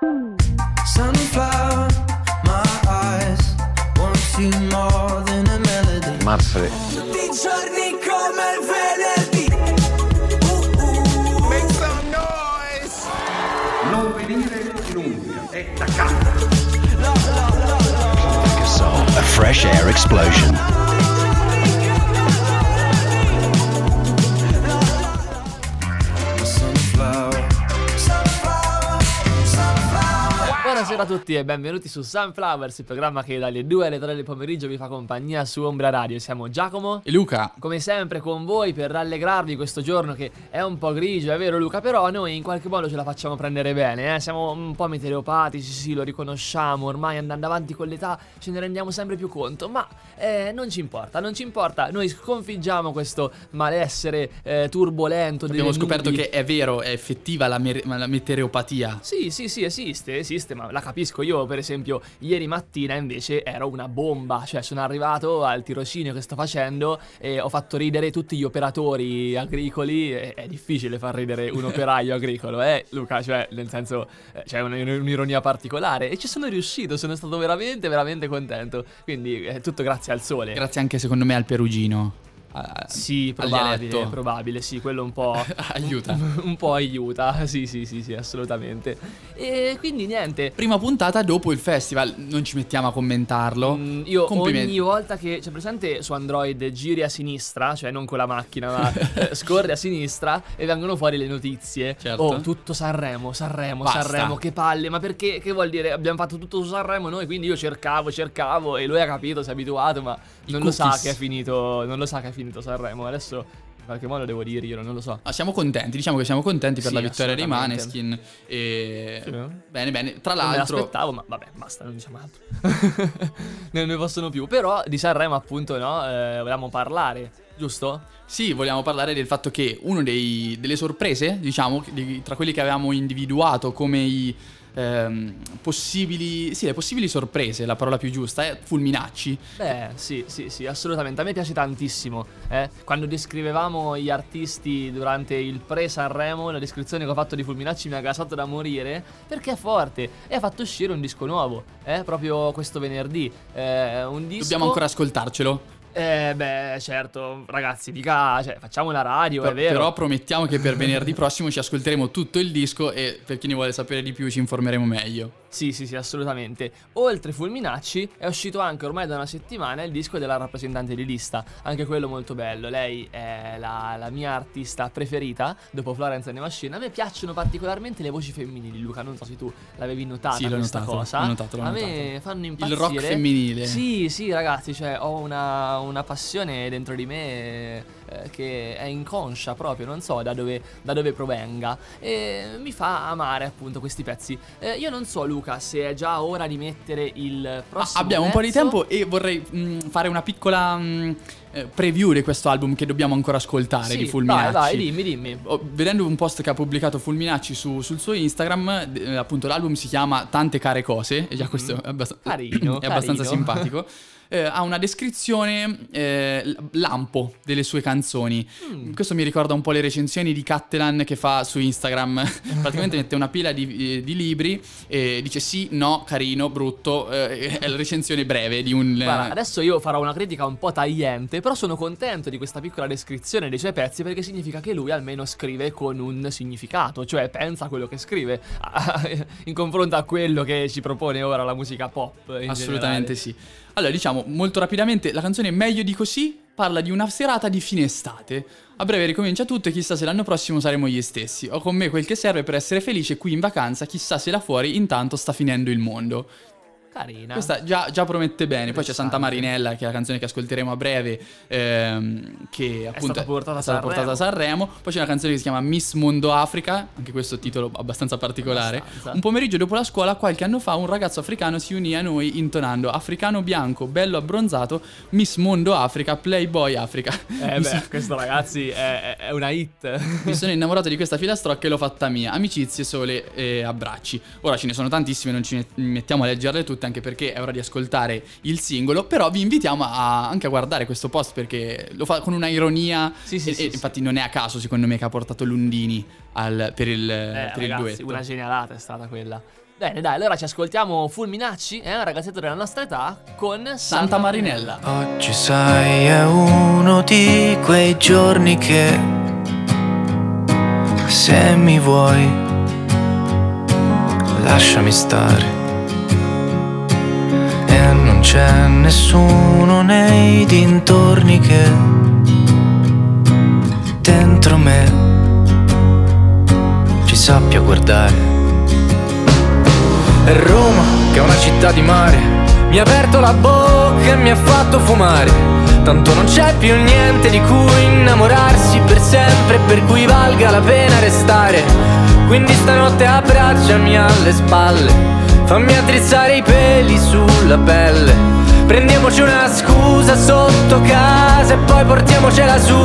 Sunflower, my eyes want you more than a melody. Marzoli. Tutti i giorni come il venerdì. Uh, uh. Make some noise! Non venire in Umbria, è da casa. A fresh air explosion. Buonasera a tutti e benvenuti su Sunflowers, il programma che dalle 2 alle 3 del pomeriggio vi fa compagnia su Ombra Radio. Siamo Giacomo, E Luca, come sempre con voi per rallegrarvi questo giorno che è un po' grigio, è vero Luca, però noi in qualche modo ce la facciamo prendere bene, eh? siamo un po' meteoropatici, sì, lo riconosciamo, ormai andando avanti con l'età ce ne rendiamo sempre più conto, ma eh, non ci importa, non ci importa, noi sconfiggiamo questo malessere eh, turbolento. abbiamo scoperto nubi. che è vero, è effettiva la, mer- la meteoropatia. Sì, sì, sì, esiste, esiste, ma la capisco. Io, per esempio, ieri mattina invece ero una bomba. Cioè, sono arrivato al tirocinio che sto facendo e ho fatto ridere tutti gli operatori agricoli. E- È difficile far ridere un operaio agricolo, eh, Luca? Cioè, nel senso, eh, c'è un- un'ironia particolare. E ci sono riuscito, sono stato veramente, veramente contento. Quindi, è tutto grazie al sole. Grazie anche secondo me al perugino. A- Sì, probabile, probabile, sì, quello un po'... Aiuta. un po' aiuta, sì, sì, sì, sì, assolutamente. E quindi niente, Prima puntata dopo il festival, non ci mettiamo a commentarlo. Mm, io ogni volta che c'è presente su Android giri a sinistra, cioè non con la macchina, ma eh, scorre a sinistra e vengono fuori le notizie. Certo. Oh, tutto Sanremo, Sanremo, Basta. Sanremo, che palle, ma perché? Che vuol dire? Abbiamo fatto tutto su Sanremo noi, quindi io cercavo, cercavo e lui ha capito, si è abituato, ma I non lo sa che è finito, non lo sa che è finito Sanremo. Adesso qualche modo devo dirglielo, non lo so. Ah, siamo contenti, diciamo che siamo contenti per Sì, la vittoria dei. Maneskin. E... Sì. Bene, bene. Tra Non me l'altro, l'aspettavo, ma vabbè, basta, non diciamo altro. non ne possono più. Però di Sanremo, appunto, no? Eh, volevamo parlare, giusto? sì, vogliamo parlare del fatto che uno dei- delle sorprese, diciamo, di- tra quelli che avevamo individuato come i ehm, possibili, sì, le possibili sorprese, la parola più giusta, è Fulminacci. Beh, sì, sì, sì, assolutamente. A me piace tantissimo. eh. Quando descrivevamo gli artisti durante il pre-Sanremo, la descrizione che ho fatto di Fulminacci mi ha gasato da morire. Perché è forte e ha fatto uscire un disco nuovo, eh, proprio questo venerdì. Eh, un disco. Dobbiamo ancora ascoltarcelo. Eh, beh, certo, ragazzi, dica, cioè, facciamo la radio, Per- è vero. Però promettiamo che per venerdì prossimo ci ascolteremo tutto il disco e per chi ne vuole sapere di più ci informeremo meglio. Sì, sì, sì, assolutamente. Oltre Fulminacci è uscito anche ormai da una settimana il disco della rappresentante di lista, anche quello molto bello. Lei è la, la mia artista preferita dopo Florence and the Machine. A me piacciono particolarmente le voci femminili, Luca, non so se tu l'avevi notata Sì, l'ho questa notato, cosa. l'ho notato, l'ho A me notato. fanno impazzire. rock femminile. Sì, sì, ragazzi, cioè ho una, una passione dentro di me eh, che è inconscia proprio, non so da dove, da dove provenga e mi fa amare appunto questi pezzi. Eh, io non so Luca se è già ora di mettere il prossimo abbiamo un po' di pezzo. tempo e vorrei mh, fare una piccola mh, eh, preview di questo album che dobbiamo ancora ascoltare Sì, di Fulminacci. Vai, vai, dimmi, dimmi. Oh, Vedendo un post che ha pubblicato Fulminacci su- sul suo Instagram, eh, appunto l'album si chiama Tante care cose, e già questo è, abbast-. Carino, è abbastanza carino. simpatico. Eh, ha una descrizione eh, lampo delle sue canzoni. Mm. Questo mi ricorda un po' le recensioni di Cattelan che fa su Instagram. Praticamente mette una pila di, eh, di libri e dice sì, no, carino, brutto. eh, è la recensione breve di un. Guarda, adesso io farò una critica un po' tagliente, però sono contento di questa piccola descrizione dei suoi pezzi perché significa che lui almeno scrive con un significato, cioè pensa a quello che scrive, in confronto a quello che ci propone ora la musica pop. Assolutamente generale. sì. Allora, diciamo molto rapidamente, la canzone Meglio di così parla di una serata di fine estate. A breve ricomincia tutto e chissà se l'anno prossimo saremo gli stessi. Ho con me quel che serve per essere felice qui in vacanza, chissà se là fuori intanto sta finendo il mondo. Carina. Questa già, già promette bene. Poi c'è Santa. Marinella, che è la canzone che ascolteremo a breve, ehm, che appunto stata portata a è stata portata a Sanremo. Poi c'è una canzone che si chiama Miss Mondo Africa, anche questo titolo abbastanza particolare. Abbastanza. Un pomeriggio dopo la scuola, qualche anno fa, un ragazzo africano si unì a noi intonando Africano bianco, bello abbronzato, Miss Mondo Africa, Playboy Africa. Eh beh, questo ragazzi è, è una hit. mi sono innamorato di questa filastrocca e l'ho fatta mia. Amicizie, sole e abbracci. Ora ce ne sono tantissime, non ci met- mettiamo a leggerle tutte. Tutte anche perché è ora di ascoltare il singolo, però vi invitiamo a- anche a guardare questo post perché lo fa con una ironia Sì, sì, e, sì, e sì. infatti non è a caso secondo me che ha portato Lundini al- per il, Eh, per il ragazzi, duetto. una genialata è stata quella. Bene, dai, allora ci ascoltiamo Fulminacci, è un ragazzetto della nostra età, con Santa, Santa Marinella. Oggi sai è uno di quei giorni che se mi vuoi lasciami stare c'è nessuno nei dintorni che dentro me ci sappia guardare. E Roma, che è una città di mare, mi ha aperto la bocca e mi ha fatto fumare. Tanto non c'è più niente di cui innamorarsi per sempre, per cui valga la pena restare. Quindi stanotte abbracciami alle spalle, fammi attrezzare i peli sulla pelle. Prendiamoci una scusa sotto casa e poi portiamocela su.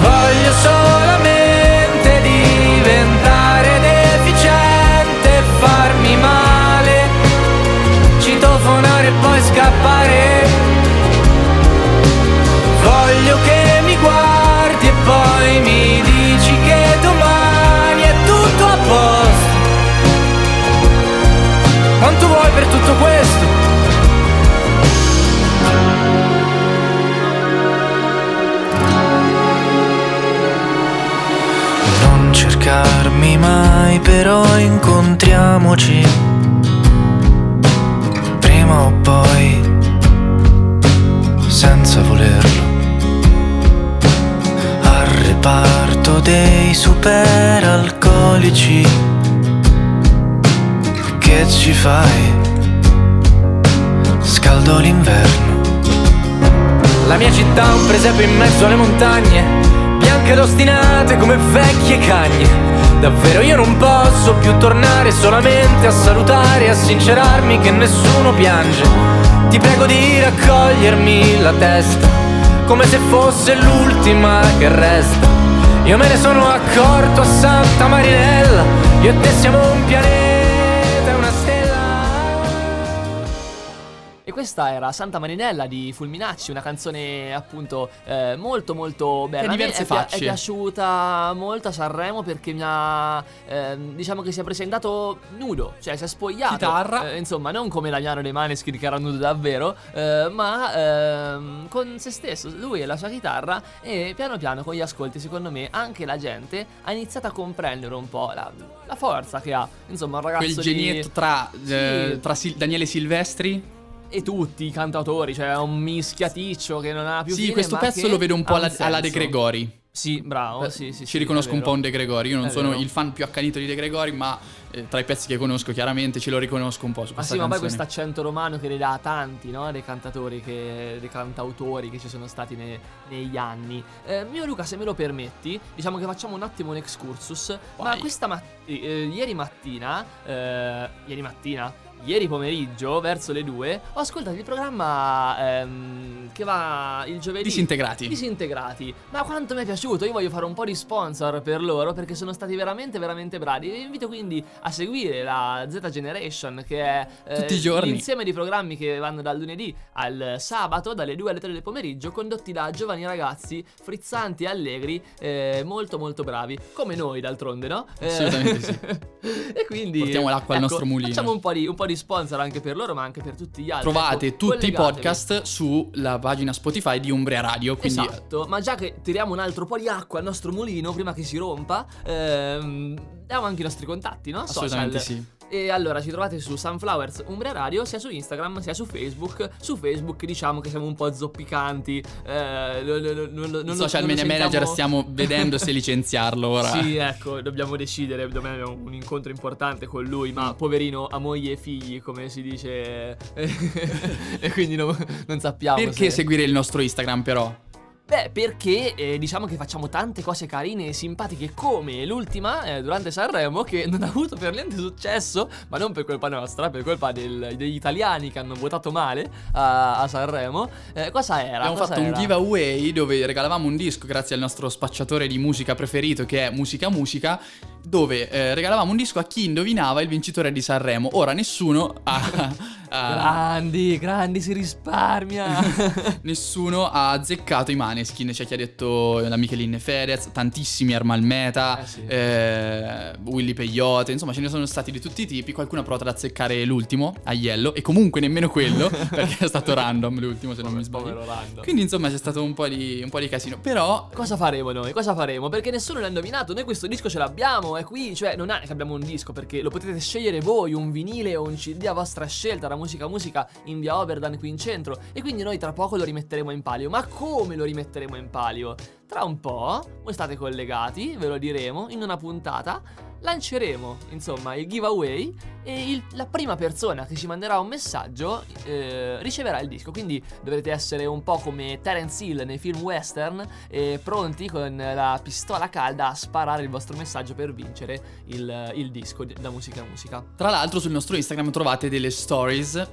Voglio solamente diventare deficiente farmi male, citofonare e poi scappare. Per tutto questo? Non cercarmi mai, però incontriamoci. Prima o poi, senza volerlo. Al reparto dei superalcolici. Che ci fai? Scaldo l'inverno. La mia città è un presepe in mezzo alle montagne, bianche ed ostinate come vecchie cagne. Davvero io non posso più tornare solamente a salutare e a sincerarmi che nessuno piange. Ti prego di raccogliermi la testa, come se fosse l'ultima che resta. Io me ne sono accorto a Santa Marinella, io e te siamo un pianeta E questa era Santa Marinella di Fulminacci, una canzone appunto eh, molto molto bella. Che diverse è, facce. è piaciuta molto a Sanremo perché mi ha, ehm, diciamo che si è presentato nudo, cioè si è spogliato. Chitarra. Eh, insomma, non come Damiano dei Maneskin che era nudo davvero, eh, ma ehm, con se stesso, lui e la sua chitarra e piano piano con gli ascolti, secondo me, anche la gente ha iniziato a comprendere un po' la, la forza che ha. Insomma, un ragazzo Quel di- genietto tra, eh, Sì. tra Sil- Daniele Silvestri. E tutti i cantautori, cioè è un mischiaticcio che non ha più Sì, fine, questo ma pezzo lo vedo un po' alla, alla De. Gregori. Sì, bravo, Eh, sì, sì, Ci sì, riconosco un po' un De Gregori. Io non È sono vero. il fan più accanito di De Gregori, ma eh, tra i pezzi che conosco chiaramente ce lo riconosco un po' su Ma questa sì, ma poi canzone. questo accento romano che ne dà a tanti, no? Dei cantatori, che, dei cantautori che ci sono stati ne- negli anni. Eh, mio Luca, se me lo permetti, diciamo che facciamo un attimo un excursus. Ma Vai. questa mattina, ieri mattina, eh, ieri mattina, ieri pomeriggio, verso le 2, ho ascoltato il programma ehm, che va il giovedì. Disintegrati. Disintegrati. Ma quanto mi è piaciuto, io voglio fare un po' di sponsor per loro perché sono stati veramente, veramente bravi. Vi invito quindi a seguire la Z Generation, che è eh, Tutti i giorni. l'insieme di programmi che vanno dal lunedì al sabato, dalle 2 alle 3 del pomeriggio, condotti da giovani ragazzi frizzanti e allegri, eh, molto molto bravi, come noi d'altronde, no? Eh, Assolutamente sì. e quindi Portiamo l'acqua al ecco, nostro mulino. Facciamo un po, di, un po' di sponsor anche per loro, ma anche per tutti gli altri. Trovate Ecco, tutti i podcast sulla pagina Spotify di Umbria Radio. Quindi Esatto, ma già che tiriamo un altro po' di acqua al nostro mulino prima che si rompa, ehm, diamo anche i nostri contatti, no? assolutamente Social. sì. E allora ci trovate su Sunflowers Umbria Radio, sia su Instagram sia su Facebook. Su Facebook diciamo che siamo un po' zoppicanti. Eh, non- lo- social non lo media manager sentiamo- stiamo vedendo se licenziarlo ora. Sì, ecco, dobbiamo decidere. Domani abbiamo un incontro importante con lui. Ma Mm. poverino ha moglie e figli, come si dice. e quindi no- non sappiamo. Perché se... seguire il nostro Instagram però? Beh, perché eh, diciamo che facciamo tante cose carine e simpatiche come l'ultima eh, durante Sanremo che non ha avuto per niente successo, ma non per colpa nostra, per colpa del- degli italiani che hanno votato male a, a Sanremo. Eh, cosa era? Abbiamo Cosa fatto un era? giveaway dove regalavamo un disco grazie al nostro spacciatore di musica preferito che è Musica Musica dove eh, regalavamo un disco a chi indovinava il vincitore di Sanremo. Ora nessuno ha, ha- Grandi, grandi, si risparmia. nessuno ha azzeccato i Maneskin, c'è chi ha detto la Michelin Fedez, tantissimi Armal Meta, Eh sì. eh, Willy Peyote, insomma ce ne sono stati di tutti i tipi, qualcuno ha provato ad azzeccare l'ultimo, Aiello, e comunque nemmeno quello, perché è stato random l'ultimo se non mi sbaglio. Quindi insomma c'è stato un po' di, un po' di casino. Però Cosa faremo noi? Cosa faremo? Perché nessuno l'ha indovinato. Noi questo disco ce l'abbiamo, è qui. Cioè, non è che abbiamo un disco, perché lo potete scegliere voi, un vinile o un CD a vostra scelta, da musica musica in via Oberdan qui in centro. E quindi noi tra poco lo rimetteremo in palio. Ma come lo rimetteremo in palio? Tra un po', voi state collegati, ve lo diremo, in una puntata. Lanceremo insomma il giveaway e il- la prima persona che ci manderà un messaggio eh, riceverà il disco. Quindi dovrete essere un po' come Terence Hill nei film western e pronti con la pistola calda a sparare il vostro messaggio per vincere il, il disco di- da musica a musica. Tra l'altro sul nostro Instagram trovate delle stories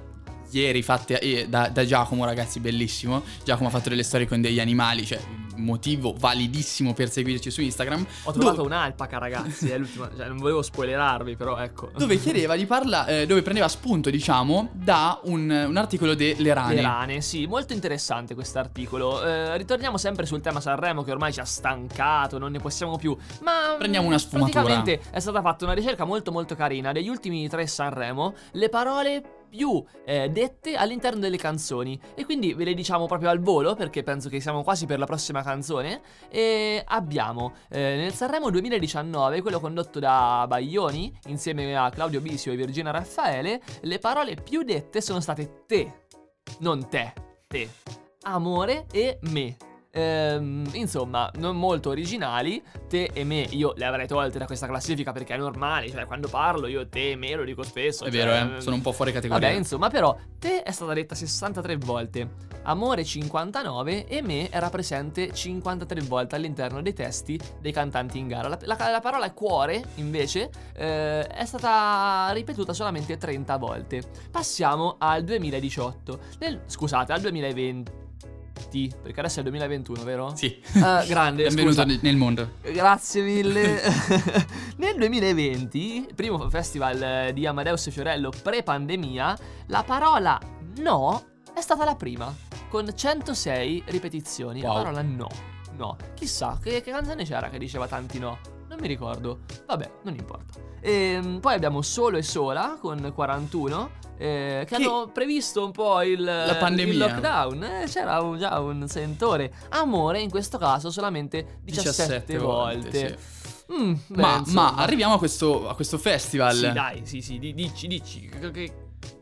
ieri fatte eh, da, da Giacomo ragazzi bellissimo Giacomo ha fatto delle storie con degli animali cioè motivo validissimo per seguirci su Instagram Ho trovato dove, un'alpaca, ragazzi. È l'ultima. Cioè, non volevo spoilerarvi, però ecco. dove chiedeva di parlare dove prendeva spunto diciamo da un, un articolo delle rane Le rane, sì, molto interessante quest'articolo. Eh, ritorniamo sempre sul tema Sanremo che ormai ci ha stancato, non ne possiamo più. Ma Prendiamo una sfumatura. Praticamente è stata fatta una ricerca molto molto carina degli ultimi tre Sanremo, le parole più eh, dette all'interno delle canzoni e quindi ve le diciamo proprio al volo perché penso che siamo quasi per la prossima canzone e abbiamo eh, nel Sanremo 2019 quello condotto da Baglioni insieme a Claudio Bisio e Virginia Raffaele le parole più dette sono state te non te, te. Amore e me. Ehm, insomma, non molto originali. Te e me, io le avrei tolte da questa classifica perché è normale. Cioè, quando parlo, io te e me lo dico spesso. è cioè, vero eh sono un po' fuori categoria Vabbè, insomma, però, te è stata detta 63 volte, amore 59 e me era presente 53 volte all'interno dei testi dei cantanti in gara. La, la- la parola cuore, invece, eh, è stata ripetuta solamente 30 volte. Passiamo al 2018. Nel- scusate, al 2020. Perché adesso è il 2021, vero? sì Ah, grande, benvenuto scusa. nel- mondo Grazie mille. Nel 2020, primo festival eh, di Amadeus e Fiorello pre-pandemia, la parola no è stata la prima, con 106 ripetizioni. Wow. La parola no. No. Chissà che, che canzone c'era che diceva tanti no. Non mi ricordo. Vabbè, non importa. Ehm, poi abbiamo Solo e Sola con 41. Eh, che, Che- hanno previsto un po' il, La pandemia. il lockdown. Eh, c'era un- già un sentore. Amore, in questo caso, solamente 17, volte. sì. Mm, beh, ma, ma arriviamo a questo, a questo festival Sì, dai, sì, sì, di- dici, dici. che-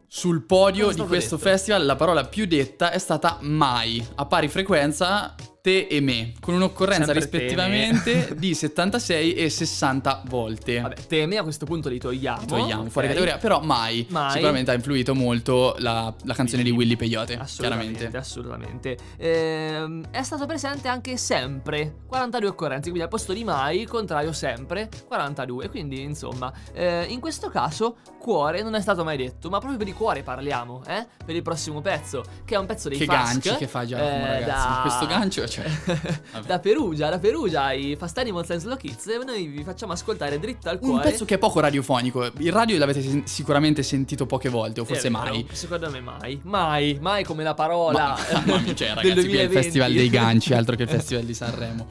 Sul podio di questo detto? festival la parola più detta è stata mai, a pari frequenza te e me, con un'occorrenza Sempre te e rispettivamente di 76 e 60 volte. Vabbè, teme a questo punto li togliamo. Togliamo fuori categoria, però mai, Mai. sicuramente ha influito molto la, la canzone di Willy Peyote, Assolutamente, chiaramente. assolutamente. Ehm, è stato presente anche sempre 42 occorrenze, quindi al posto di mai, contrario sempre 42. Quindi, insomma, eh, in questo caso cuore non è stato mai detto, ma proprio per il cuore parliamo, eh? Per il prossimo pezzo, che è un pezzo dei Che Fask, ganci che fa Giacomo, eh, ragazzi. da- questo gancio, cioè, da Perugia, da Perugia, i Fast Animals and Slow Kids, e noi vi facciamo ascoltare dritto al cuore. Un pezzo che è poco radiofonico. Il radio l'avete sen- sicuramente sentito poche volte, o forse vero, mai. Secondo me mai. Mai, mai come la parola. Ma, mamma mia, cioè, del ragazzi, qui è il 2020. festival dei ganci, altro che il festival di Sanremo.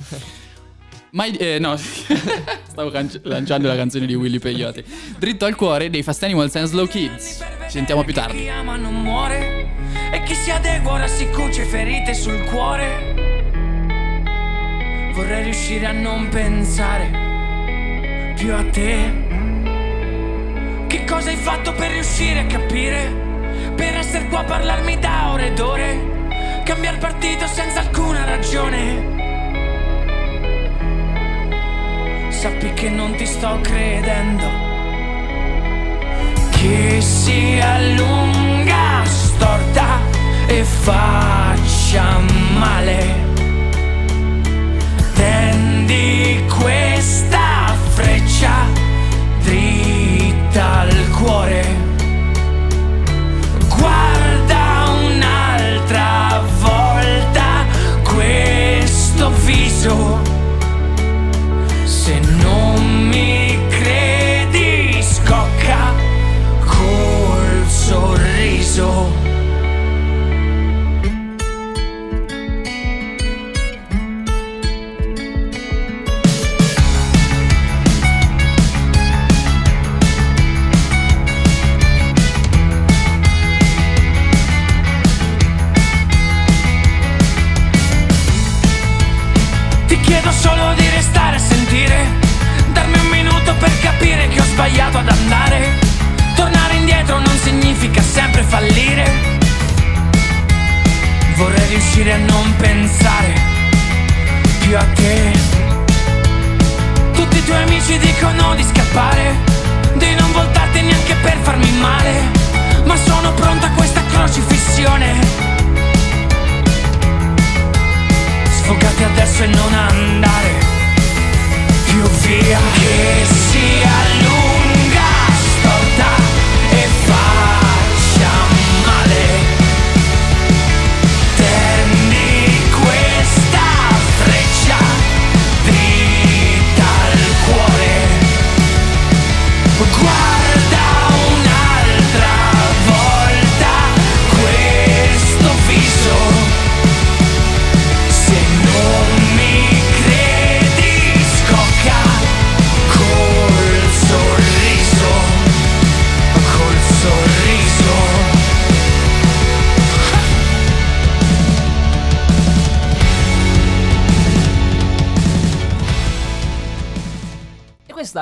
Mai, eh, no, stavo canc- lanciando la canzone di Willy Peyote. Dritto al cuore dei Fast Animals and Slow Kids. Ci sentiamo più tardi. Chi ama non muore e chi si adegua ora si cuce ferite sul cuore. Vorrei riuscire a non pensare più a te. Che cosa hai fatto per riuscire a capire? Per essere qua a parlarmi da ore ed ore. Cambiare partito senza alcuna ragione. Sappi che non ti sto credendo. Che si allunga storta e faccia male.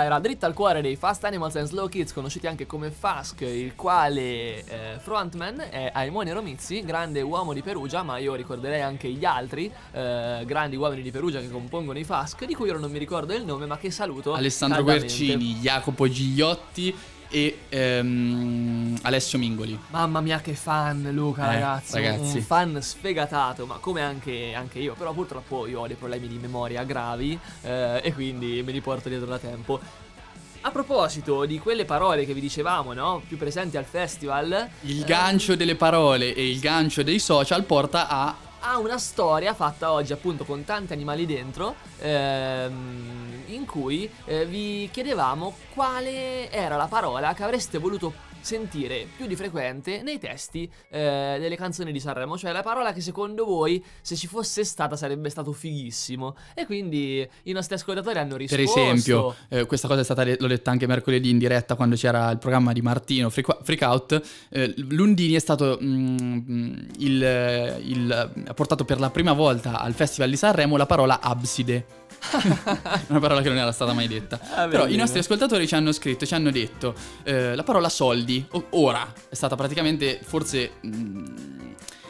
Era dritta al cuore dei Fast Animals and Slow Kids, conosciuti anche come Fask, il quale eh, frontman è Aimone Romizzi, grande uomo di Perugia, ma io ricorderei anche gli altri eh, grandi uomini di Perugia che compongono i Fask, di cui ora non mi ricordo il nome, ma che saluto. Alessandro. Guercini, Jacopo Gigliotti e ehm, Alessio Mingoli. Mamma mia che fan Luca Eh, ragazzi, ragazzi. un fan sfegatato, ma come anche, anche io, però purtroppo io ho dei problemi di memoria gravi eh, e quindi me li porto dietro da tempo. A proposito di quelle parole che vi dicevamo, no? Più presenti al festival, Il eh, gancio delle parole e il gancio dei social porta a ha una storia fatta oggi appunto con tanti animali dentro ehm, in cui eh, vi chiedevamo quale era la parola che avreste voluto sentire più di frequente nei testi eh, delle canzoni di Sanremo, cioè la parola che secondo voi se ci fosse stata sarebbe stato fighissimo. E quindi i nostri ascoltatori hanno Per risposto. esempio, eh, questa cosa è stata, l'ho detta anche mercoledì in diretta quando c'era il programma di Martino, Freak, Freak Out. eh, Lundini è stato mm, il, il- ha portato per la prima volta al Festival di Sanremo la parola abside. Una parola che non era stata mai detta. Ah, Però bene. i nostri ascoltatori ci hanno scritto, ci hanno detto eh, la parola soldi, o- ora, è stata praticamente forse mm,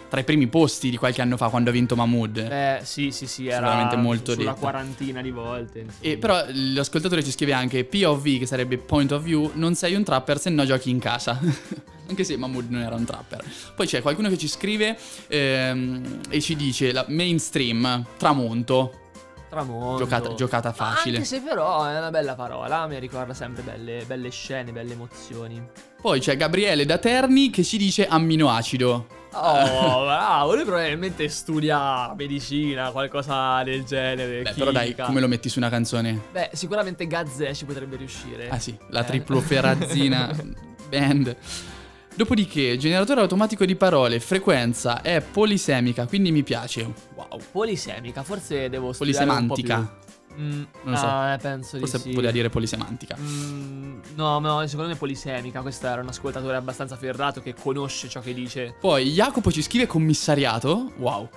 tra i primi posti di qualche anno fa quando ha vinto Mahmood. Eh sì sì sì, era Sicuramente molto sulla detta. quarantina di volte. E però l'ascoltatore ci scrive anche POV, che sarebbe point of view, non sei un trapper se no giochi in casa. anche se Mahmood non era un trapper. Poi c'è qualcuno che ci scrive ehm, e ci dice la mainstream, tramonto. Tramonto. Giocata- giocata facile. Anche se però è una bella parola, mi ricorda sempre belle, belle scene, belle emozioni. Poi c'è Gabriele da Terni che ci dice amminoacido. Oh, bravo, lui probabilmente studia medicina, qualcosa del genere. Beh, però dai, come lo metti su una canzone? Beh, sicuramente Gazzè ci potrebbe riuscire. Ah sì, la Eh. triploferrazina band. Dopodiché, generatore automatico di parole, frequenza è polisemica, quindi mi piace. Wow. Polisemica, forse devo studiare. Polisemantica. Mm, Non lo so. ah, eh, penso Forse di sì. poteva dire polisemantica. Mm, no, no, secondo me è polisemica. Questo era un ascoltatore abbastanza ferrato che conosce ciò che dice. Poi Jacopo ci scrive commissariato. Wow.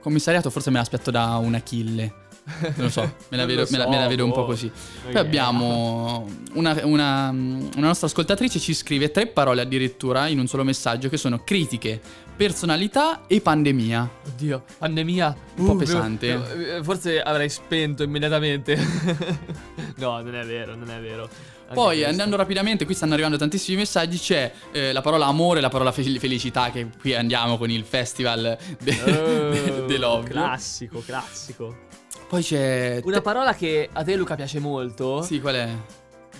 Commissariato forse me l'aspetto da un Achille. Non lo so, me la vedo, lo me la- so, me la vedo un po' boh. così. Poi abbiamo una, una- una nostra ascoltatrice ci scrive tre parole addirittura in un solo messaggio che sono critiche, personalità e pandemia. Oddio, pandemia. Un po' Uh, pesante. eh, Forse avrei spento immediatamente. no, non è vero, non è vero. Anche Poi questo. andando rapidamente, qui stanno arrivando tantissimi messaggi, c'è eh, la parola amore e la parola fe- felicità che qui andiamo con il festival de- Eh, de- dell'ovvio. Classico, classico. Poi c'è... Una parola che a te Luca piace molto. Sì, qual è?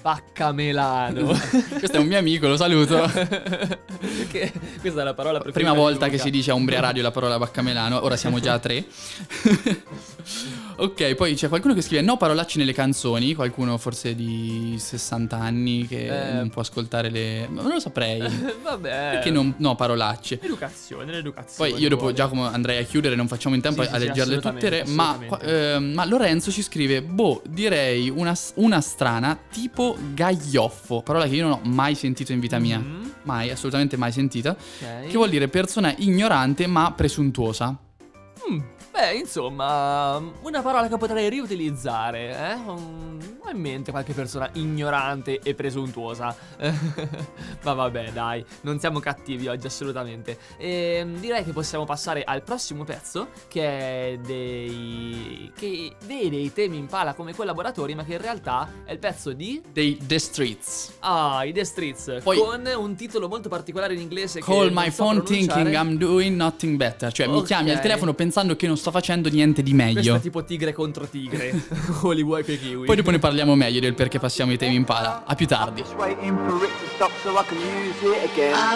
Baccamelano. Questo è un mio amico, lo saluto. Perché questa è la parola preferita. Prima volta Luca. che si dice a Umbria Radio la parola baccamelano, ora siamo già a tre. ok, poi c'è qualcuno che scrive no parolacce nelle canzoni, qualcuno forse di 60 anni che Eh. non può ascoltare le... Ma non lo saprei. Vabbè. Perché non... No, parolacce. Educazione, l'educazione. Poi io dopo vuole. Giacomo andrei a chiudere, non facciamo in tempo Sì, a sì, leggerle tutte, ma, assolutamente. qua- ehm, ma Lorenzo ci scrive, boh, direi una, una strana tipo gaglioffo, parola che io non ho mai sentito in vita mia, Mm, mai, assolutamente mai sentita, ok. che vuol dire persona ignorante ma presuntuosa. Mm, Beh, insomma, una parola che potrei riutilizzare, eh? Mm, Ho in mente qualche persona ignorante e presuntuosa. Ma vabbè, dai, non siamo cattivi oggi assolutamente. E direi che possiamo passare al prossimo pezzo, che è dei... che vede i temi in pala come collaboratori, ma che in realtà è il pezzo di... Dei The Streets. Ah, i The Streets, Poi- con un titolo molto particolare in inglese Call my so phone thinking I'm doing nothing better. Cioè mi Ok. chiami al telefono pensando che non sto facendo niente di Questo meglio. è tipo tigre contro tigre, o li vuoi che kiwi. Poi dopo ne parliamo meglio del perché passiamo i temi in pala. A più tardi. I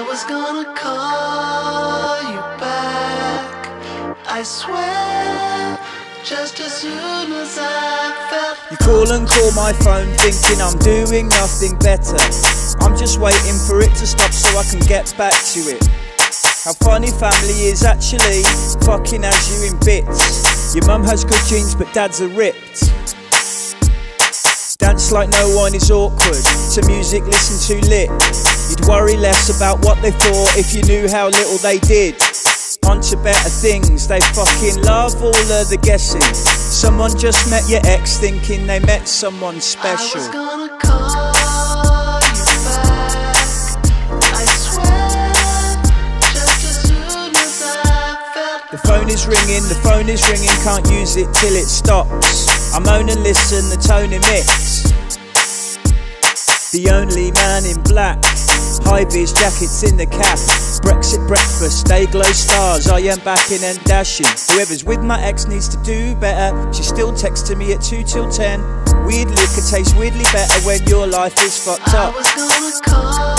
was gonna call you back. I swear, just as soon as I felt. You call and call my phone thinking I'm doing nothing better. I'm just waiting for it to stop so I can get back to it. How funny family is actually fucking has you in bits. Your mum has good genes but dad's are ripped. Dance like no one is awkward. To music listen to lit. You'd worry less about what they thought if you knew how little they did. On to better things, they fucking love all of the guessing. Someone just met your ex thinking they met someone special. The phone is ringing, the phone is ringing, can't use it till it stops. I moan and listen, the tone emits. The only man in black, high vis jackets in the cap. Brexit breakfast, day glow stars, I am backing and dashing. Whoever's with my ex needs to do better. She's still texting me at 2 till 10. Weird liquor tastes weirdly better when your life is fucked up. I was gonna call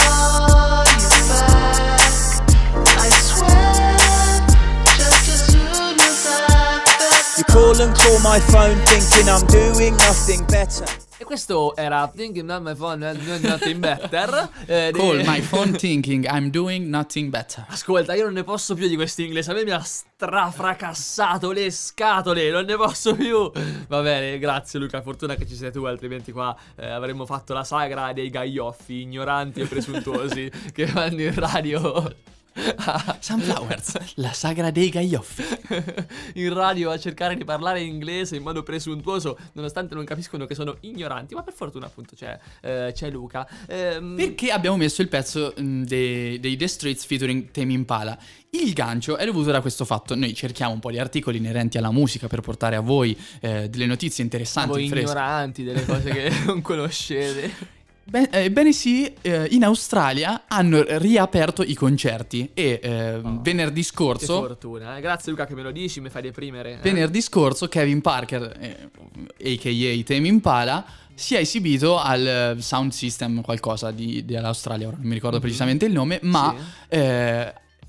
call and call my phone thinking I'm doing nothing better. E questo era Thinking on my phone and nothing better. eh, di- Call my phone thinking I'm doing nothing better. Ascolta, io non ne posso più di questo inglese. A me mi ha strafracassato le scatole. Non ne posso più. Va bene, grazie Luca. Fortuna che ci sei tu, altrimenti qua eh, avremmo fatto la sagra dei gaioffi, ignoranti e presuntuosi che vanno in radio. Sunflowers, la sagra dei gaioffi. in radio a cercare di parlare inglese in modo presuntuoso, nonostante non capiscono che sono ignoranti. Ma per fortuna, appunto, c'è, eh, c'è Luca. Ehm, Perché abbiamo messo il pezzo mh, dei, dei The Streets featuring Tame Impala? Il gancio è dovuto da questo fatto. Noi cerchiamo un po' di articoli inerenti alla musica per portare a voi eh, delle notizie interessanti, voi fresche. ignoranti delle cose che non conoscete. Eh, Ebbene sì, eh, in Australia hanno riaperto i concerti e eh, venerdì Che scorso... fortuna, eh. Grazie Luca che me lo dici, mi fai deprimere. eh. Venerdì scorso Kevin Parker, eh, a.k.a. Tame Impala, si è esibito al eh, Sound System qualcosa di, dell'Australia, ora non mi ricordo precisamente il nome, ma. Sì.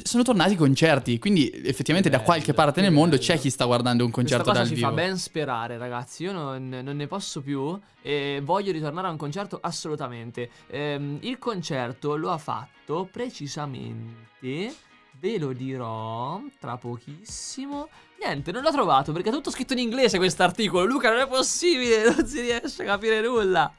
Sono tornati i concerti, quindi effettivamente da bello, qualche parte nel mondo c'è chi sta guardando un concerto dal ci vivo. fa ben sperare, ragazzi. Io non, non ne posso più e voglio ritornare a un concerto assolutamente. Ehm, il concerto lo ha fatto precisamente. Ve lo dirò tra pochissimo. Niente, non l'ho trovato perché è tutto scritto in inglese quest'articolo. Luca, non è possibile, non si riesce a capire nulla.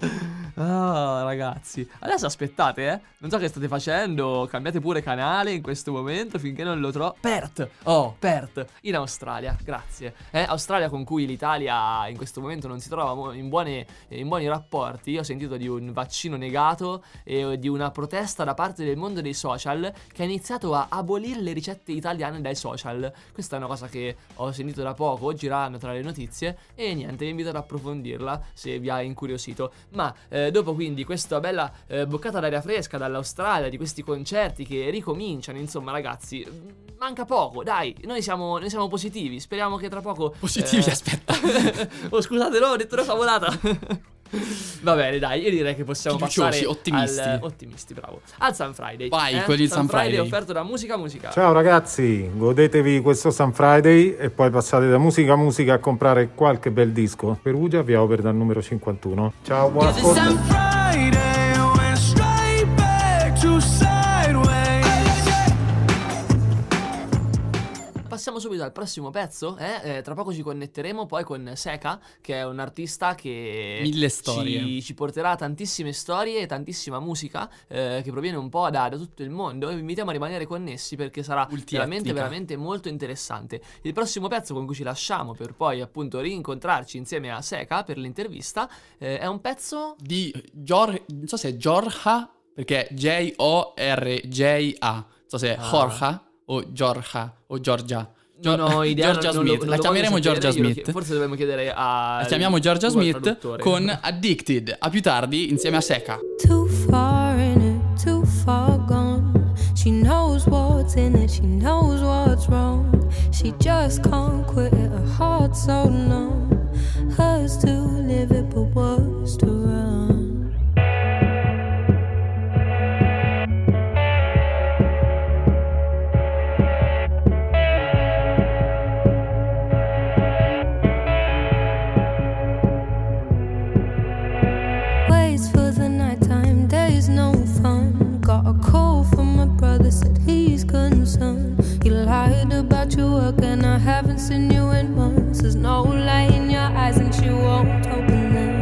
Ah, ragazzi. Adesso aspettate, eh. Non so che state facendo. Cambiate pure canale in questo momento finché non lo trovo. Perth! Oh, Perth! In Australia, grazie. Eh, Australia con cui l'Italia in questo momento non si trova in, buone- in buoni rapporti. Io ho sentito di un vaccino negato e di una protesta da parte del mondo dei social che ha iniziato a abolire le ricette italiane dai social. Questa è una cosa che ho sentito da poco, giranno tra le notizie e niente, vi invito ad approfondirla se vi ha incuriosito. Ma eh, eh, dopo quindi questa bella eh, boccata d'aria fresca dall'Australia, di questi concerti che ricominciano, insomma ragazzi, mm, manca poco, dai, noi siamo, noi siamo positivi, speriamo che tra poco... Positivi, eh, aspetta. oh scusate, no, ho detto una cavolata. Va bene, dai, io direi che possiamo Fiduciosi, passare ottimisti. al, ottimisti, bravo. Al Sun Friday. Vai, con il Sun Friday. offerto da Musica Musica. Ciao ragazzi, godetevi questo Sun Friday e poi passate da musica a musica a comprare qualche bel disco. Perugia via Over dal numero 51. Ciao, buon ascolto. Passiamo subito al prossimo pezzo. eh? Eh, tra poco ci connetteremo poi con Seka, che è un artista che Mille storie. Ci, ci porterà tantissime storie e tantissima musica eh, che proviene un po' da, da tutto il mondo. Vi invitiamo a rimanere connessi perché sarà veramente, veramente molto interessante. Il prossimo pezzo con cui ci lasciamo per poi appunto rincontrarci insieme a Seka per l'intervista eh, è un pezzo Di Gior... Non so se è Giorgia, perché è J-O-R-J-A. Non so se è Ah. Jorja o Giorgia o Giorgia. Non ho idea, Georgia non- non lo- Smith. non la lo chiameremo Georgia io lo Smith. Forse dobbiamo chiedere a. La chiamiamo Georgia Google Smith con Addicted. A più tardi insieme a Seka. Too far in it, too far gone. She knows what's in it, she knows what's wrong. She just can't quit it, her heart's so numb. Hers to live it, but worse about your work, and I haven't seen you in months. There's no light in your eyes, and she won't open them.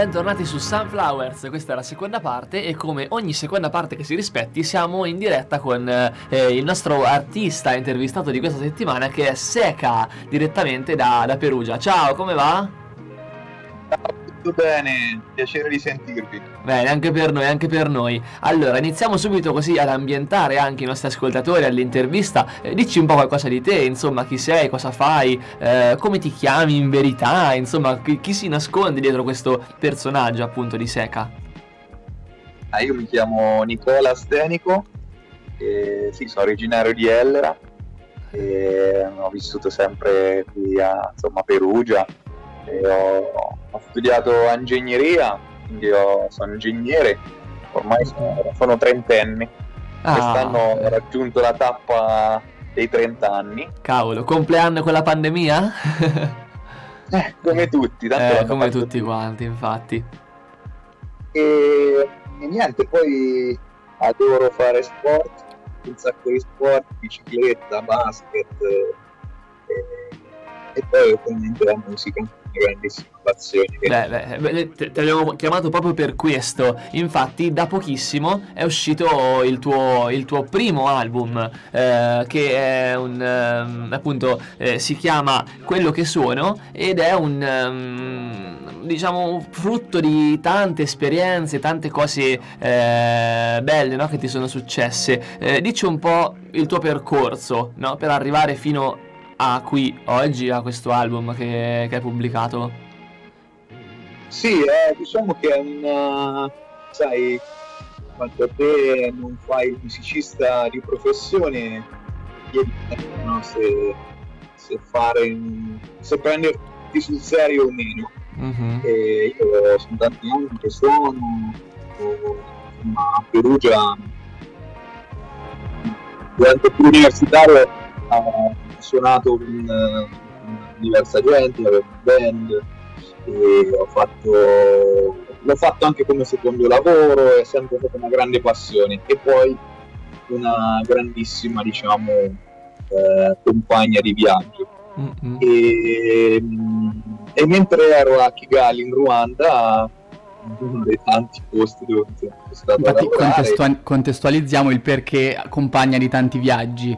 Bentornati su Sunflowers, questa è la seconda parte e come ogni seconda parte che si rispetti siamo in diretta con eh, il nostro artista intervistato di questa settimana che è Seka direttamente da, da Perugia. Ciao, come va? Tutto bene, piacere di sentirvi. Bene, anche per noi, anche per noi. Allora, iniziamo subito così ad ambientare anche i nostri ascoltatori all'intervista. Eh, dici un po' qualcosa di te, insomma, chi sei, cosa fai, eh, come ti chiami in verità, insomma, chi, chi si nasconde dietro questo personaggio appunto di Seca. Ah, io mi chiamo Nicola Stenico, e, sì, sono originario di Ellera, ho vissuto sempre qui a insomma, Perugia ho, ho studiato ingegneria, quindi ho- sono ingegnere, ormai sono, sono trentenni. Ah. Quest'anno ho raggiunto la tappa dei 30 anni, Cavolo, compleanno con la pandemia? eh, come tutti, tanto eh, come tutti quanti, infatti. E, e niente, poi adoro fare sport, un sacco di sport, bicicletta, basket eh, e, e poi ovviamente la musica, passione. che- Beh, beh, te, te chiamato proprio per questo. Infatti, da pochissimo è uscito il tuo, il tuo primo album, eh, che è un ehm, appunto eh, si chiama Quello che sono ed è un ehm, diciamo frutto di tante esperienze, tante cose eh, belle no, che ti sono successe. Eh, dici un po' il tuo percorso no, per arrivare fino a qui oggi, a questo album che, che hai pubblicato. Sì, eh, diciamo che è una, sai, quando te non fai il musicista di professione, chiedi no, se, se fare, un- se prenderti sul serio o meno. Mhm. E io sono tanti anni che ho- insomma, a Perugia durante universitario ho suonato con, con diversa gente, avevo un band ho fatto l'ho fatto anche come secondo lavoro, è sempre stata una grande passione e poi una grandissima diciamo eh, compagna di viaggio. E, e mentre ero a Kigali in Ruanda uno dei tanti posti dove sono stato Infatti contestualizziamo il perché compagna di tanti viaggi.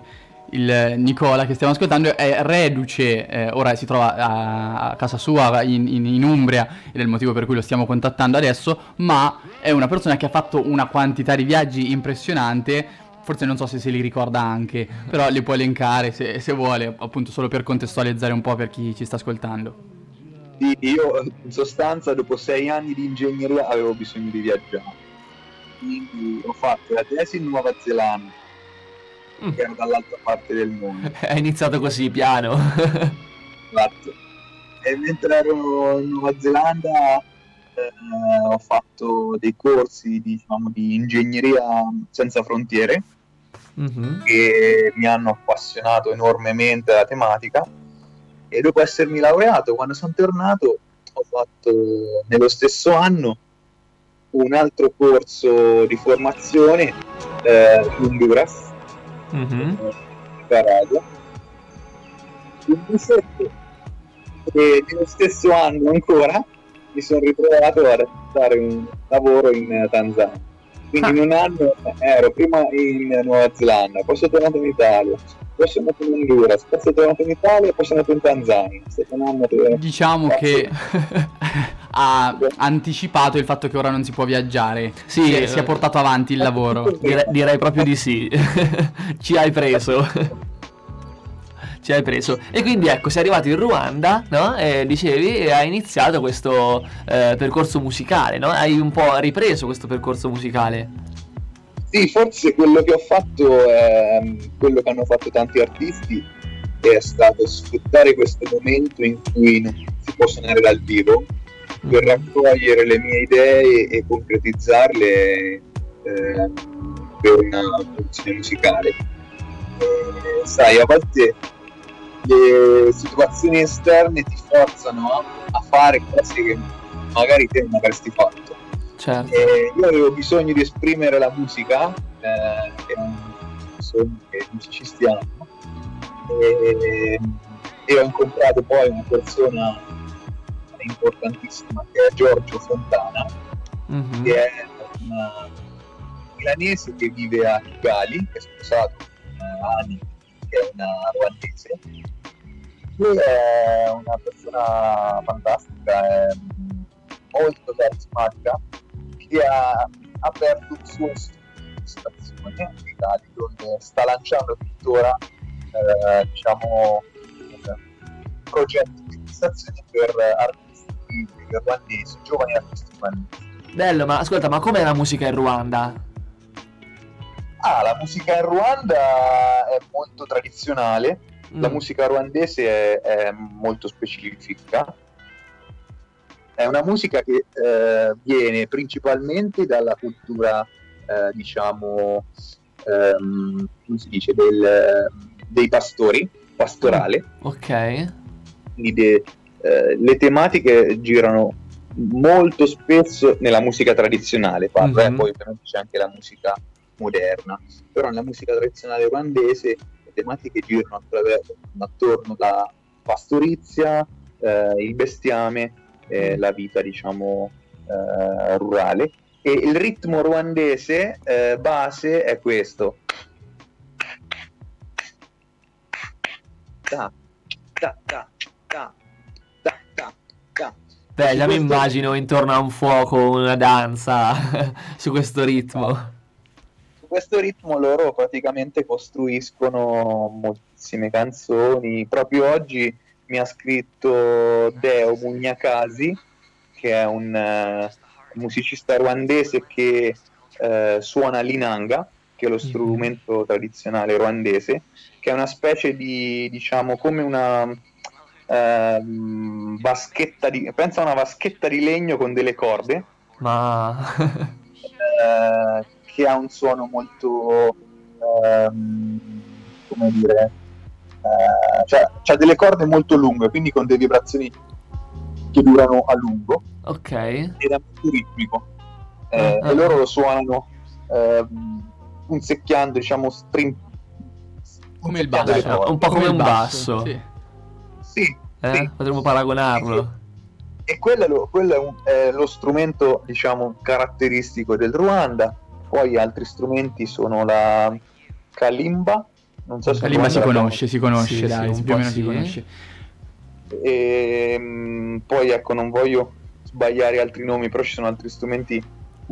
Il Nicola che stiamo ascoltando è reduce, eh, ora si trova a, a casa sua in, in- in Umbria ed è il motivo per cui lo stiamo contattando adesso, ma è una persona che ha fatto una quantità di viaggi impressionante, forse non so se se li ricorda anche, però li può elencare se, se vuole, appunto solo per contestualizzare un po' per chi ci sta ascoltando. Sì, io in sostanza dopo sei anni di ingegneria avevo bisogno di viaggiare. Quindi ho fatto la tesi in Nuova Zelanda. Che era dall'altra parte del mondo. È iniziato così, piano. Esatto. E mentre ero in Nuova Zelanda eh, ho fatto dei corsi diciamo, di ingegneria senza frontiere Mhm. che mi hanno appassionato enormemente la tematica e dopo essermi laureato quando sono tornato ho fatto nello stesso anno un altro corso di formazione eh, in Honduras Mhm. Nicaragua il mesetto e nello stesso anno ancora mi sono ritrovato a fare un lavoro in Tanzania. Quindi in un anno ero prima in Nuova Zelanda poi sono tornato in Italia poi sono andato in Honduras poi sono tornato in Italia poi sono andato in Tanzania. Diciamo che ha anticipato il fatto che ora non si può viaggiare. Sì, si è, eh, si è portato avanti il lavoro. Dire- direi proprio di sì. Ci hai preso. Ci hai preso. E quindi ecco, sei arrivato in Ruanda, no? E dicevi, e hai iniziato questo eh, percorso musicale, no? Hai un po' ripreso questo percorso musicale. Sì, forse quello che ho fatto è quello che hanno fatto tanti artisti è stato sfruttare questo momento in cui non si può suonare dal vivo per raccogliere le mie idee e concretizzarle eh, per una produzione musicale. Eh, sai, a volte le situazioni esterne ti forzano a, fare cose che magari te non avresti fatto. Certo. E io avevo bisogno di esprimere la musica, eh, che è un sogno che i musicisti hanno, e, e ho incontrato poi una persona importantissima che è Giorgio Fontana, Mhm. che è una milanese che vive a Kigali, che è sposato con Ani, che è una ruandese, che è una persona fantastica, è, molto carismatica che ha aperto un suo studio di stazione in Italia dove sta lanciando tuttora eh, diciamo progetti di stazione per artisti ruandesi, giovani artisti ruandesi. Bello, ma ascolta, ma com'è la musica in Ruanda? Ah, la musica in Ruanda è molto tradizionale, la Mm. musica ruandese è, è molto specifica. È una musica che eh, viene principalmente dalla cultura, eh, diciamo, ehm, come si dice, del- dei pastori, pastorale. Ok. Quindi de- eh, le tematiche girano molto spesso nella musica tradizionale, parlo, eh, Mhm. poi ovviamente c'è anche la musica moderna, però nella musica tradizionale ruandese le tematiche girano attraverso, attorno alla pastorizia, eh, il bestiame, eh, la vita diciamo eh, rurale e il ritmo ruandese base è questo. Ta, ta, ta. Beh, già mi immagino intorno a un fuoco una danza su questo ritmo. su questo ritmo loro praticamente costruiscono moltissime canzoni. Proprio oggi mi ha scritto Deo Mugnakasi, che è un eh, musicista ruandese che eh, suona l'inanga, che è lo strumento tradizionale ruandese, che è una specie di, diciamo, come una ehm, vaschetta di... pensa a una vaschetta di legno con delle corde, Ma... eh, che ha un suono molto ehm, come dire eh, cioè c'ha delle corde molto lunghe quindi con delle vibrazioni che durano a lungo ok. ed è molto ritmico Eh, Ah, ah. e loro lo suonano ehm, punzecchiando diciamo string Come il basso. Un po' come il un basso. Sì. Sì, Eh? sì. Potremmo paragonarlo. e quello, è lo, quello è, un- è lo strumento diciamo caratteristico del Ruanda poi altri strumenti sono la kalimba non so se Kalimba si conosce, si conosce, Sì, dai, sì, un più o po' meno si sì. conosce. E, mm, poi ecco, non voglio sbagliare altri nomi, però ci sono altri strumenti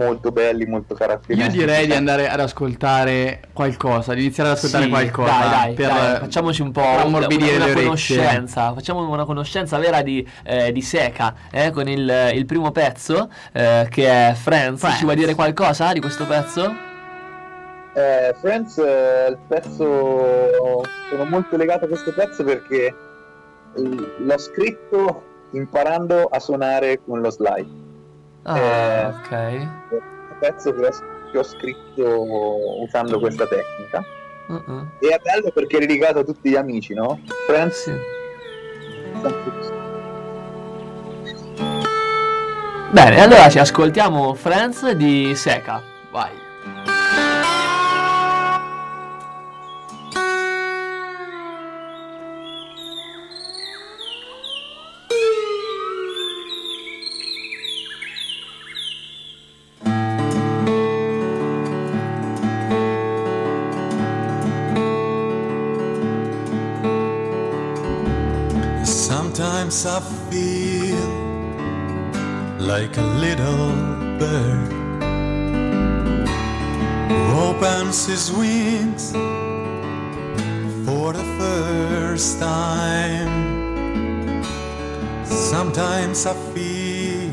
molto belli, molto Io caratteristici. direi di andare ad ascoltare qualcosa, di iniziare ad ascoltare Sì, qualcosa. Dai, dai, per dai, facciamoci un po' una, ammorbidire una le orecchie. conoscenza. Facciamo una conoscenza vera di, eh, di Seca eh, con il, il primo pezzo eh, che è Friends. Friends. Ci vuoi dire qualcosa di questo pezzo? Eh, Friends, eh, il pezzo, sono molto legato a questo pezzo perché eh, l'ho scritto imparando a suonare con lo slide. Ah, Eh, ok. Un pezzo che ho, che ho scritto usando questa tecnica. Uh-uh. E è bello perché è dedicato a tutti gli amici, no? Friends Sì. Bene, allora ci ascoltiamo Friends di Seca. Vai. Sometimes I feel like a little bird who opens his wings for the first time. Sometimes I feel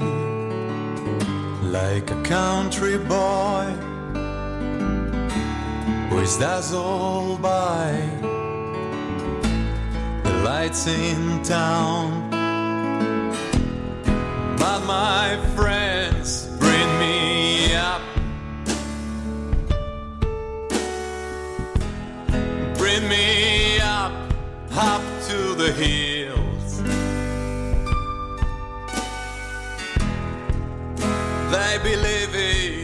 like a country boy who is dazzled by the lights in town. My friends bring me up, bring me up, up to the hills. They believe in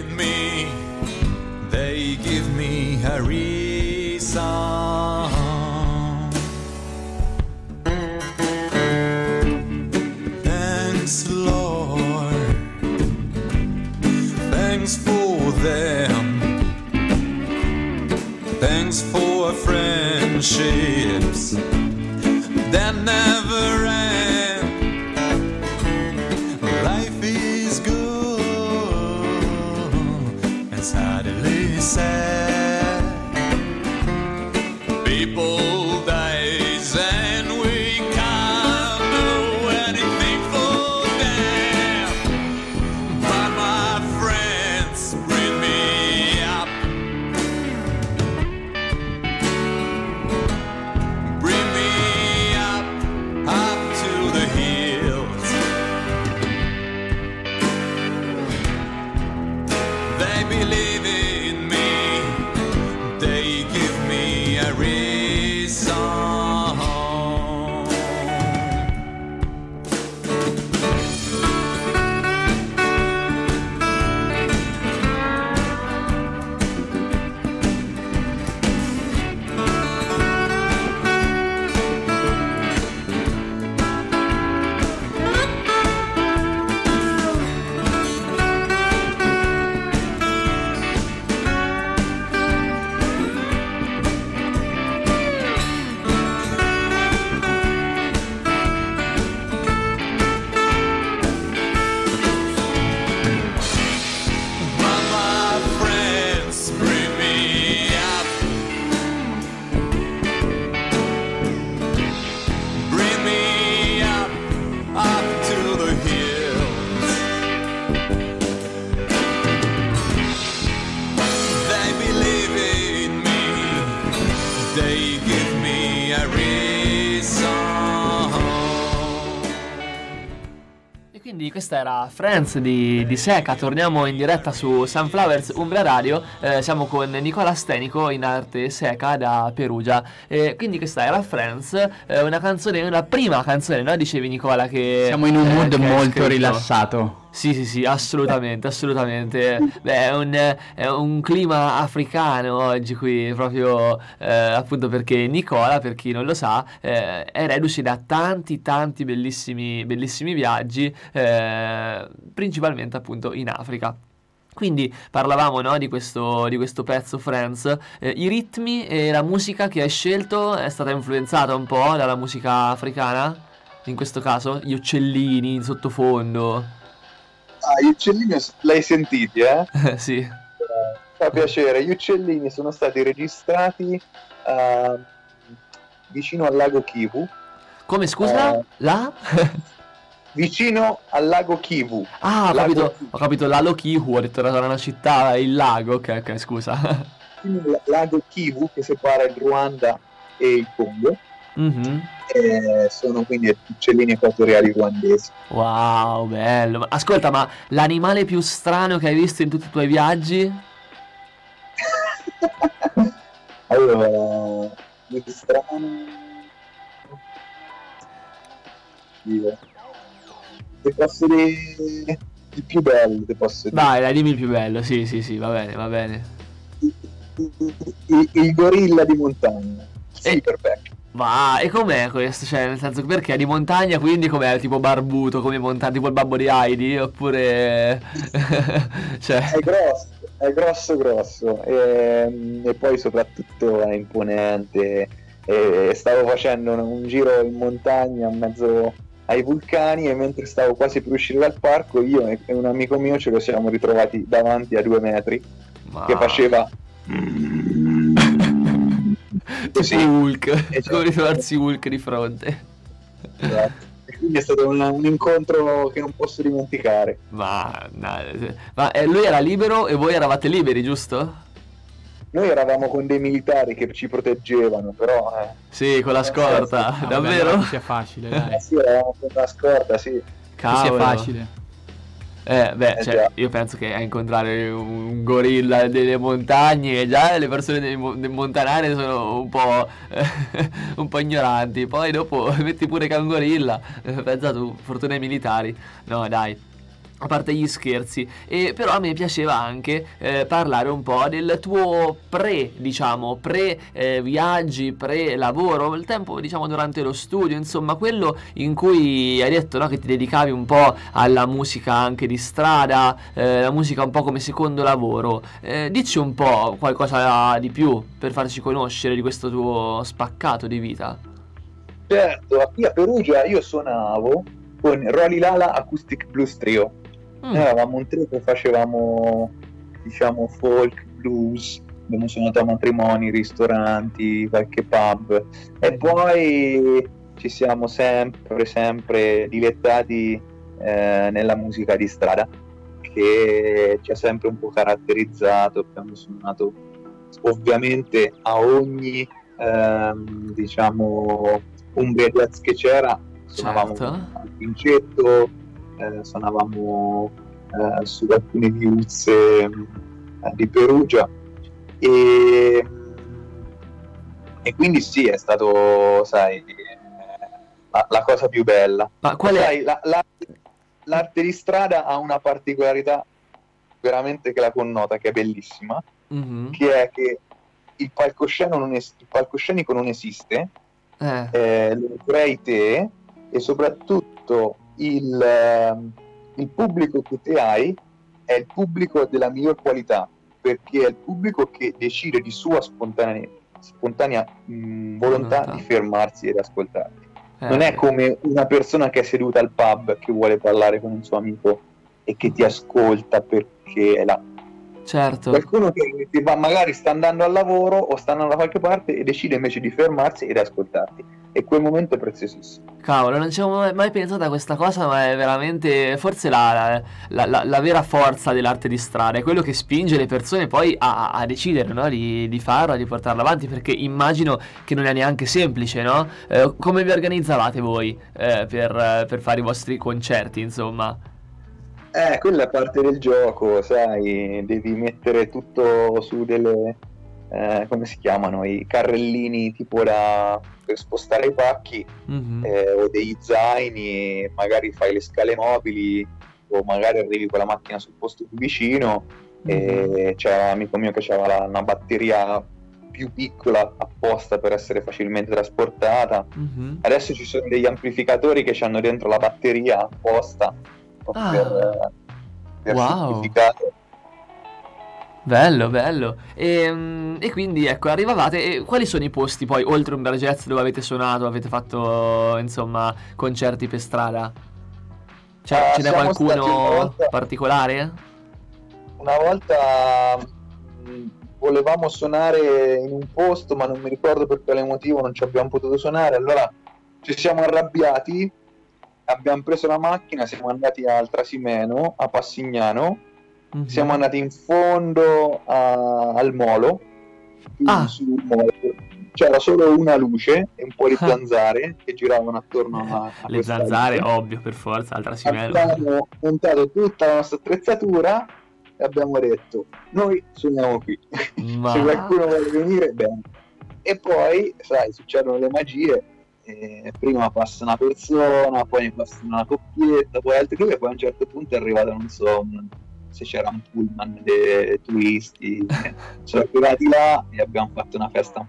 谁？Questa era Friends di, di Seca, torniamo in diretta su Sunflowers Umbria Radio, eh, siamo con Nicola Stenico in arte Seca da Perugia, Eh, quindi questa era Friends, eh, una canzone, una prima canzone, no? Dicevi Nicola che... Siamo in un eh, mood molto rilassato. Sì, sì, sì, assolutamente, assolutamente. Beh, è un, è un clima africano oggi qui, proprio eh, appunto perché Nicola, per chi non lo sa, eh, è reduce da tanti, tanti bellissimi, bellissimi viaggi, eh, principalmente appunto in Africa. Quindi parlavamo no, di, questo, di questo pezzo Friends, Eh, i ritmi e la musica che hai scelto è stata influenzata un po' dalla musica africana, in questo caso, gli uccellini in sottofondo. Ah, gli uccellini l'hai sentiti, eh? sì. Fa piacere. Gli uccellini sono stati registrati eh, vicino al lago Kivu. Come scusa? Eh, La? vicino al lago Kivu. Ah, ho Lago capito, ho capito, la Lokihu, ho detto era una città, il lago, ok, ok, scusa. Al lago Kivu che separa il Ruanda e il Congo. Mhm. Eh, sono quindi uccellini equatoriali ruandesi. Wow, bello. Ascolta, ma l'animale più strano che hai visto in tutti i tuoi viaggi? Allora, di strano. Dio. Ti posso dire il più bello, ti posso dire. Dai, dai, dimmi il più bello, sì, sì, sì, va bene, va bene. Il, il gorilla di montagna. Silverback. Ma e com'è questo? Cioè, nel senso, perché è di montagna, quindi com'è? Tipo barbuto, come montagna, tipo il babbo di Heidi? Oppure... cioè... È grosso, è grosso grosso e, e poi soprattutto è imponente. E stavo facendo un, un giro in montagna in mezzo ai vulcani e mentre stavo quasi per uscire dal parco io e e un amico mio ce lo siamo ritrovati davanti a due metri che faceva Tipo Hulk, come ritrovarsi Hulk di fronte. Esatto. E quindi è stato un, un incontro che non posso dimenticare. Ma, no, ma eh, lui era libero e voi eravate liberi, giusto? Noi eravamo con dei militari che ci proteggevano, però... Eh. Sì, con la scorta, davvero? sia facile, dai. Eh sì, eravamo con la scorta, sì. Cavolo. sia facile. Eh, beh, Eh, cioè, io penso che a incontrare un gorilla delle montagne, già le persone dei mo- dei montanare sono un po', un po' ignoranti. Poi dopo metti pure che è un gorilla, eh, pensa tu, fortuna ai militari. No, dai. A parte gli scherzi, e però a me piaceva anche eh, parlare un po' del tuo pre, diciamo, pre eh, viaggi, pre lavoro, il tempo diciamo durante lo studio, insomma, quello in cui hai detto no, che ti dedicavi un po' alla musica anche di strada, eh, la musica un po' come secondo lavoro. Eh, dici un po' qualcosa di più per farci conoscere di questo tuo spaccato di vita. Certo, qui a Perugia io suonavo con Rolly Lala Acoustic Blues Trio. Mm. Noi eravamo un trio che facevamo, diciamo, folk, blues, abbiamo suonato a matrimoni, ristoranti, qualche pub e poi ci siamo sempre, sempre dilettati eh, nella musica di strada che ci ha sempre un po' caratterizzato, abbiamo suonato ovviamente a ogni ehm, diciamo Jazz che c'era suonavamo Certo. al Pincetto eh, suonavamo eh, su alcune viuzze eh, di Perugia e, e quindi sì è stato sai la, la cosa più bella Ma qual è- Sai, la- la- l'arte di strada ha una particolarità veramente che la connota che è bellissima Mhm. che è che il palcoscenico non, es- il palcoscenico non esiste, Eh. eh, lo crei te e soprattutto il, ehm, il pubblico che te hai è il pubblico della miglior qualità perché è il pubblico che decide di sua spontanea, spontanea mh, volontà di fermarsi ed ascoltarti. Eh, Non è come una persona che è seduta al pub che vuole parlare con un suo amico e che ti ascolta perché è là. Certo. Qualcuno che va- magari sta andando al lavoro o sta andando da qualche parte e decide invece di fermarsi ed ascoltarti. E quel momento è preziosissimo. Cavolo, non ci avevo mai- mai pensato a questa cosa, ma è veramente forse la, la- la- la vera forza dell'arte di strada, è quello che spinge le persone poi a, a decidere no? di, di farla, di portarla avanti, perché immagino che non è neanche semplice, no? Eh, come vi organizzavate voi eh, per, per fare i vostri concerti, insomma? Eh, quella è parte del gioco, sai, devi mettere tutto su delle, eh, come si chiamano, i carrellini tipo da, per spostare i pacchi Mhm. eh, o degli zaini, magari fai le scale mobili o magari arrivi con la macchina sul posto più vicino e c'era un amico mio che aveva una batteria più piccola apposta per essere facilmente trasportata. Mhm. Adesso ci sono degli amplificatori che hanno dentro la batteria apposta Ah. per, per Wow. semplificare. Bello, bello. E, mm, e quindi ecco, arrivavate. E quali sono i posti poi, oltre un Jazz, dove avete suonato, avete fatto insomma concerti per strada? Cioè, Ah, ce n'è una qualcuno volta- particolare? Una volta mh, volevamo suonare in un posto, ma non mi ricordo per quale motivo non ci abbiamo potuto suonare. Allora ci siamo arrabbiati, abbiamo preso la macchina, siamo andati al Trasimeno, a Passignano, Mhm. siamo andati in fondo a- al molo, Ah. molo. C'era solo una luce e un po' di Ah. zanzare che giravano attorno a, a Le zanzare, luce. ovvio, per forza, al Trasimeno. abbiamo montato tutta la nostra attrezzatura e abbiamo detto noi suoniamo qui Ma- se qualcuno vuole venire bene e poi sai succedono le magie eh, prima passa una persona poi ne passa una coppietta poi altri due e poi a un certo punto è arrivato non so se c'era un pullman dei turisti sono arrivati là e abbiamo fatto una festa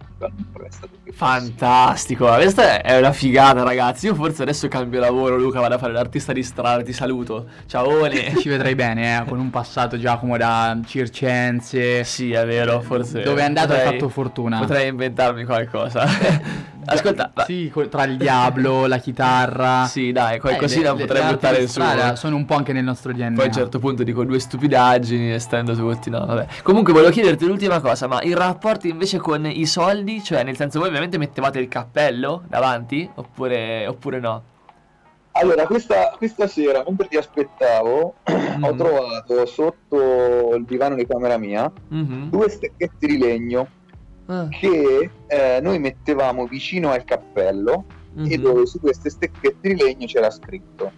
Fantastico, questa è una figata ragazzi. Io forse adesso cambio lavoro, Luca, vado a fare l'artista di strada, ti saluto. Ciaone. Ci vedrai bene, eh, con un passato Giacomo da Circense. Sì, è vero, forse. Dove è andato hai potrei- fatto fortuna. Potrei inventarmi qualcosa. Ascolta, Sì, tra il diablo, la chitarra. Sì, dai, qualcosina Eh, potrei buttare su. strada Sono un po' anche nel nostro DNA. Poi a un certo punto dico due stupidaggini e stendo tutti, no, vabbè. Comunque volevo chiederti l'ultima cosa, ma il rapporto invece con i soldi, cioè nel senso voi ovviamente mettevate il cappello davanti oppure, oppure no? Allora, questa, questa sera, mentre ti aspettavo, ho trovato sotto il divano di camera mia Mhm. due stecchetti di legno Ah. che eh, noi mettevamo vicino al cappello e Mhm. dove su questi stecchetti di legno c'era scritto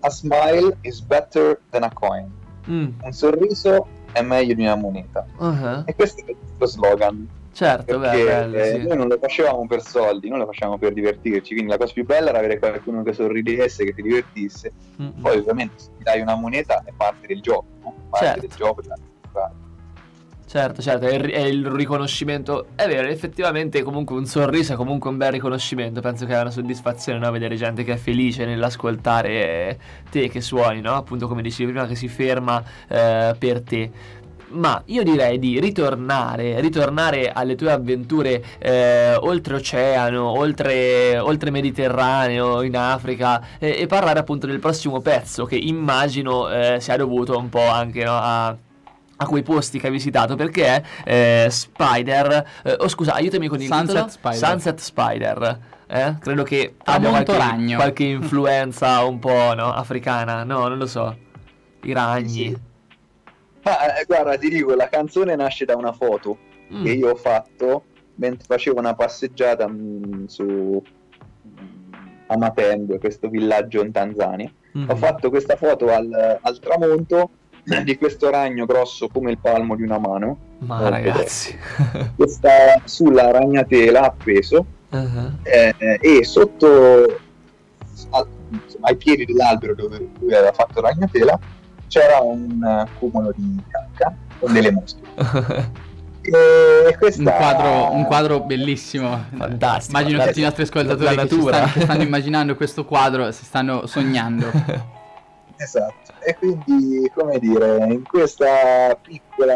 A smile is better than a coin. Mm. Un sorriso è meglio di una moneta. Ah, E questo è il nostro slogan. Certo, beh, Perché bello, eh, sì. noi non lo facevamo per soldi, noi lo facevamo per divertirci. Quindi la cosa più bella era avere qualcuno che sorridesse, che ti divertisse. Mm-mm. Poi, ovviamente, se ti dai una moneta è parte del gioco, no? parte Certo. del gioco. della strada. Certo, certo, è il, riconoscimento. È vero, effettivamente comunque un sorriso è comunque un bel riconoscimento. Penso che è una soddisfazione, no? Vedere gente che è felice nell'ascoltare eh, te che suoni, no? Appunto come dicevi prima, che si ferma eh, per te. Ma io direi di ritornare, ritornare alle tue avventure eh, oltreoceano, oltre, oltre Mediterraneo, in Africa eh, e parlare appunto del prossimo pezzo che immagino eh, sia dovuto un po' anche no, a, a quei posti che hai visitato perché è eh, Spider, eh, oh scusa aiutami con il Sunset titolo Spider. Sunset Spider. Eh? Credo che abbia qualche, ragno. qualche influenza un po' no, africana, no, non lo so. I ragni. Ma, eh, guarda, ti dico, la canzone nasce da una foto Mm. che io ho fatto mentre facevo una passeggiata mh, su mh, a Mapembe, questo villaggio in Tanzania. Mhm. Ho fatto questa foto al, al tramonto di questo ragno grosso come il palmo di una mano. Ma ragazzi. che sta sulla ragnatela appeso Uh-huh. eh, e sotto a- insomma, ai piedi dell'albero dove lui aveva fatto ragnatela c'era un eh, cumulo di cacca con delle mosche e questa Un quadro, un quadro bellissimo. Fantastico. Immagino tutti i nostri ascoltatori la che, ci natura. stanno, che stanno immaginando questo quadro, si stanno sognando. Esatto e quindi come dire in questa piccola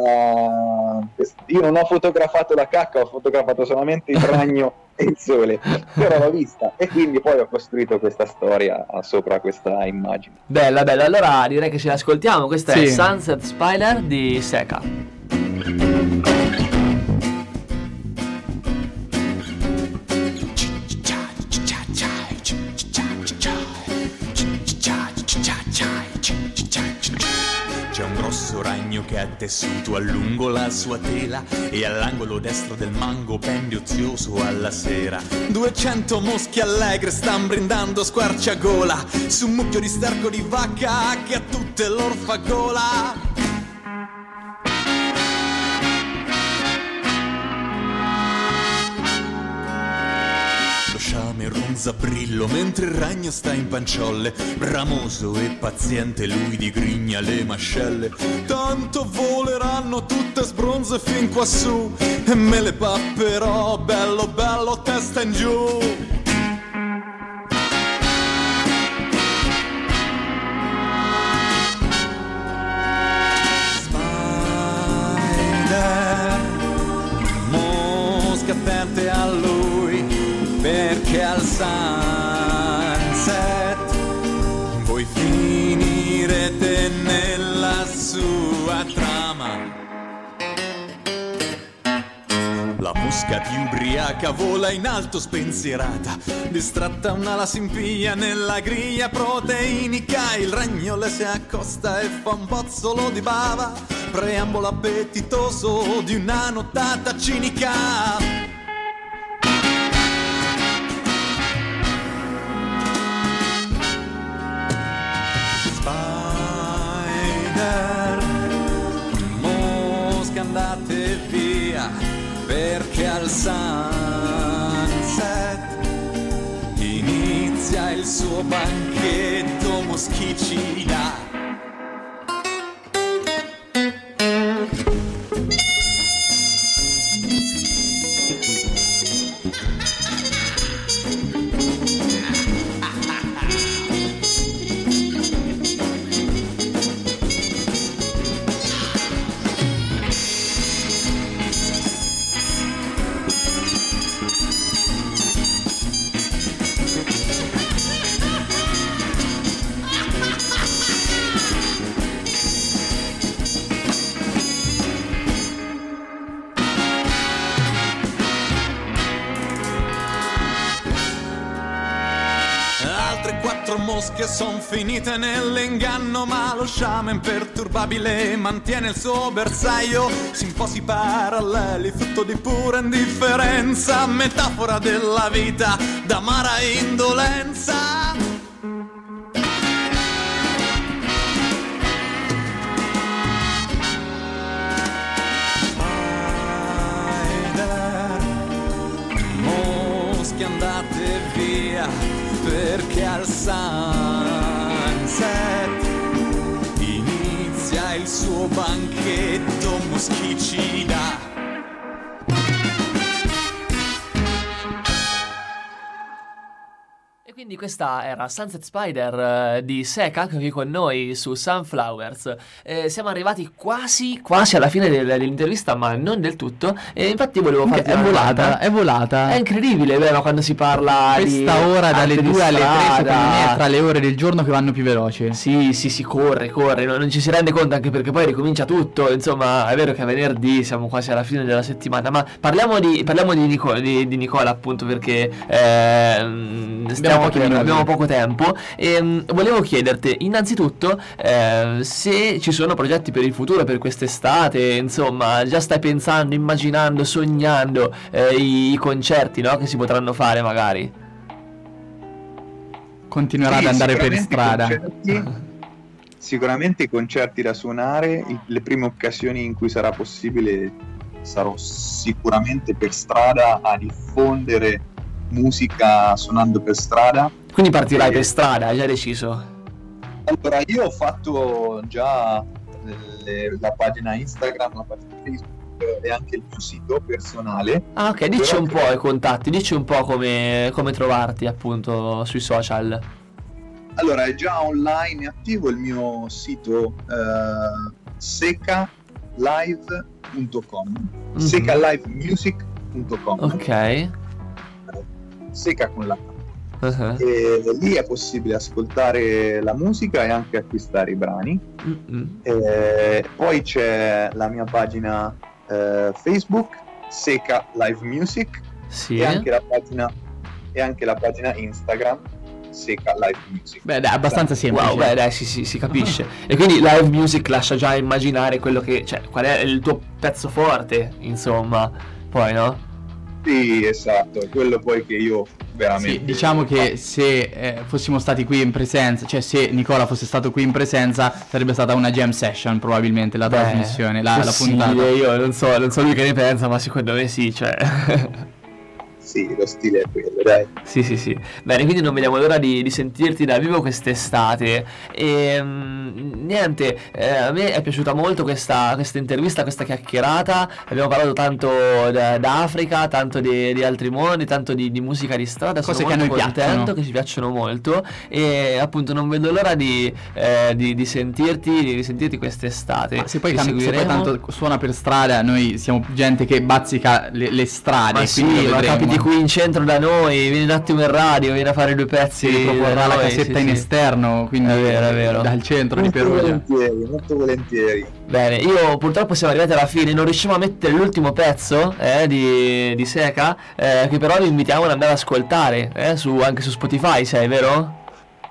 io non ho fotografato la cacca ho fotografato solamente il ragno e il sole, però l'ho vista e quindi poi ho costruito questa storia sopra questa immagine. Bella, bella. Allora direi che ce l'ascoltiamo. Questa è Sì. Sunset Spider di Seca. Che ha tessuto a lungo la sua tela e all'angolo destro del mango pende ozioso alla sera. 200 mosche allegre stan brindando squarciagola su un mucchio di sterco di vacca che ha tutte l'orfagola. Ronza brillo mentre il ragno sta in panciolle. Bramoso e paziente lui digrigna le mascelle. Tanto voleranno tutte sbronze fin quassù E me le papperò bello bello testa in giù più ubriaca vola in alto spensierata, distratta un'ala si impia nella griglia proteinica, il ragno le si accosta e fa un bozzolo di bava, preambolo appetitoso di una nottata cinica. Al sunset inizia il suo banchetto moschicida. Sciame imperturbabile mantiene il suo bersaglio. Simposi paralleli, frutto di pura indifferenza. Metafora della vita d'amara indolenza questa era Sunset Spider eh, di Seca qui con noi su Sunflowers. Eh, siamo arrivati quasi, quasi alla fine del- dell'intervista, ma non del tutto. E infatti volevo farti È una volata, domanda. è volata. È incredibile, vero, quando si parla di Questa ora dalle arte di 2 alle 3 strada. secondo me è tra le ore del giorno che vanno più veloci. Sì, sì, si corre, corre, no- non ci si rende conto anche perché poi ricomincia tutto, insomma, è vero che è venerdì, siamo quasi alla fine della settimana, ma parliamo di, parliamo di, Nico- di- di Nicola appunto perché ehm, stiamo. Abbiamo poco tempo e mm, volevo chiederti innanzitutto eh, se ci sono progetti per il futuro, per quest'estate, insomma, già stai pensando, immaginando, sognando eh, i, i concerti no, che si potranno fare magari. Continuerà Sì, ad andare per strada. concerti- sicuramente i concerti da suonare, le prime occasioni in cui sarà possibile sarò sicuramente per strada a diffondere musica suonando per strada. Quindi partirai Eh, per strada, hai già deciso? Allora, io ho fatto già le- la pagina Instagram, la pagina Facebook e anche il mio sito personale. Ah, ok, dici un po' i contatti, dici un po' come, come trovarti appunto sui social. Allora, è già online e attivo il mio sito eh, secalive.com Mhm. secalivemusic.com Ok. Seca con la. Uh-huh. E lì è possibile ascoltare la musica e anche acquistare i brani. Poi c'è la mia pagina eh, Facebook, Seca Live Music, Sì. e, anche la pagina, e anche la pagina Instagram, Seca Live Music. Beh, dai, abbastanza semplice. Wow, beh, dai, sì, sì, si capisce. e quindi live music lascia già immaginare quello che. cioè, qual è il tuo pezzo forte, insomma. Poi, no? Sì, esatto, è quello poi che io veramente... Sì, diciamo che se eh, fossimo stati qui in presenza, cioè se Nicola fosse stato qui in presenza, sarebbe stata una jam session probabilmente la trasmissione, la, la puntata. Io non so, non so lui che ne pensa, ma secondo me sì, cioè. Sì, lo stile è quello, dai. Sì, sì, sì. Bene, quindi non vediamo l'ora di, di sentirti dal vivo quest'estate. E mm, niente, eh, a me è piaciuta molto questa, questa intervista, questa chiacchierata. Abbiamo parlato tanto da- d'Africa, tanto di, di altri mondi, tanto di, di musica di strada. Cose Sono che a molto noi contento, piacciono. che ci piacciono molto. E appunto non vedo l'ora di, eh, di- di sentirti, di sentirti quest'estate. Ma se poi, Ti can- se poi seguiremo. tanto suona per strada, noi siamo gente che bazzica le, le strade. Ma sì, quindi lo ma vedremo. capiti qui in centro da noi, vieni un attimo in radio, vieni a fare due pezzi. Si riproporrà da la cassetta sì, in sì. esterno, quindi È vero, è vero. dal centro di Molto Perugia. volentieri, molto volentieri. Bene, io purtroppo siamo arrivati alla fine, non riusciamo a mettere l'ultimo pezzo eh, di, di Seca, eh, che però vi invitiamo ad andare ad ascoltare, eh, su- anche su Spotify, sei vero?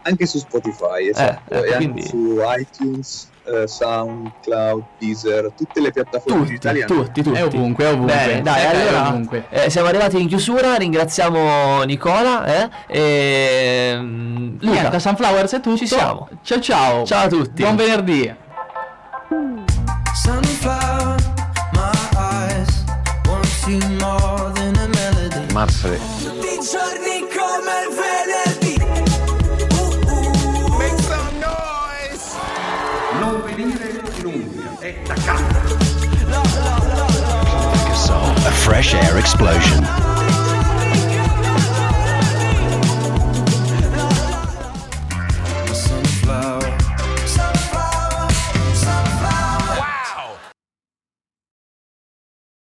Anche su Spotify, esatto, ecco, e anche quindi- su iTunes, eh, SoundCloud, Deezer, tutte le piattaforme Tutti, italiane. tutti, tutti. È ovunque, è ovunque. Bene, dai, allora ovunque. eh, siamo arrivati in chiusura, ringraziamo Nicola eh, e mm, Luca. Niente, da Sunflowers è tutto. Ci siamo. Ciao ciao. Ciao a tutti. Buon venerdì. Sunflower, my eyes won't see more than a melody. Marfre. Fresh air explosion.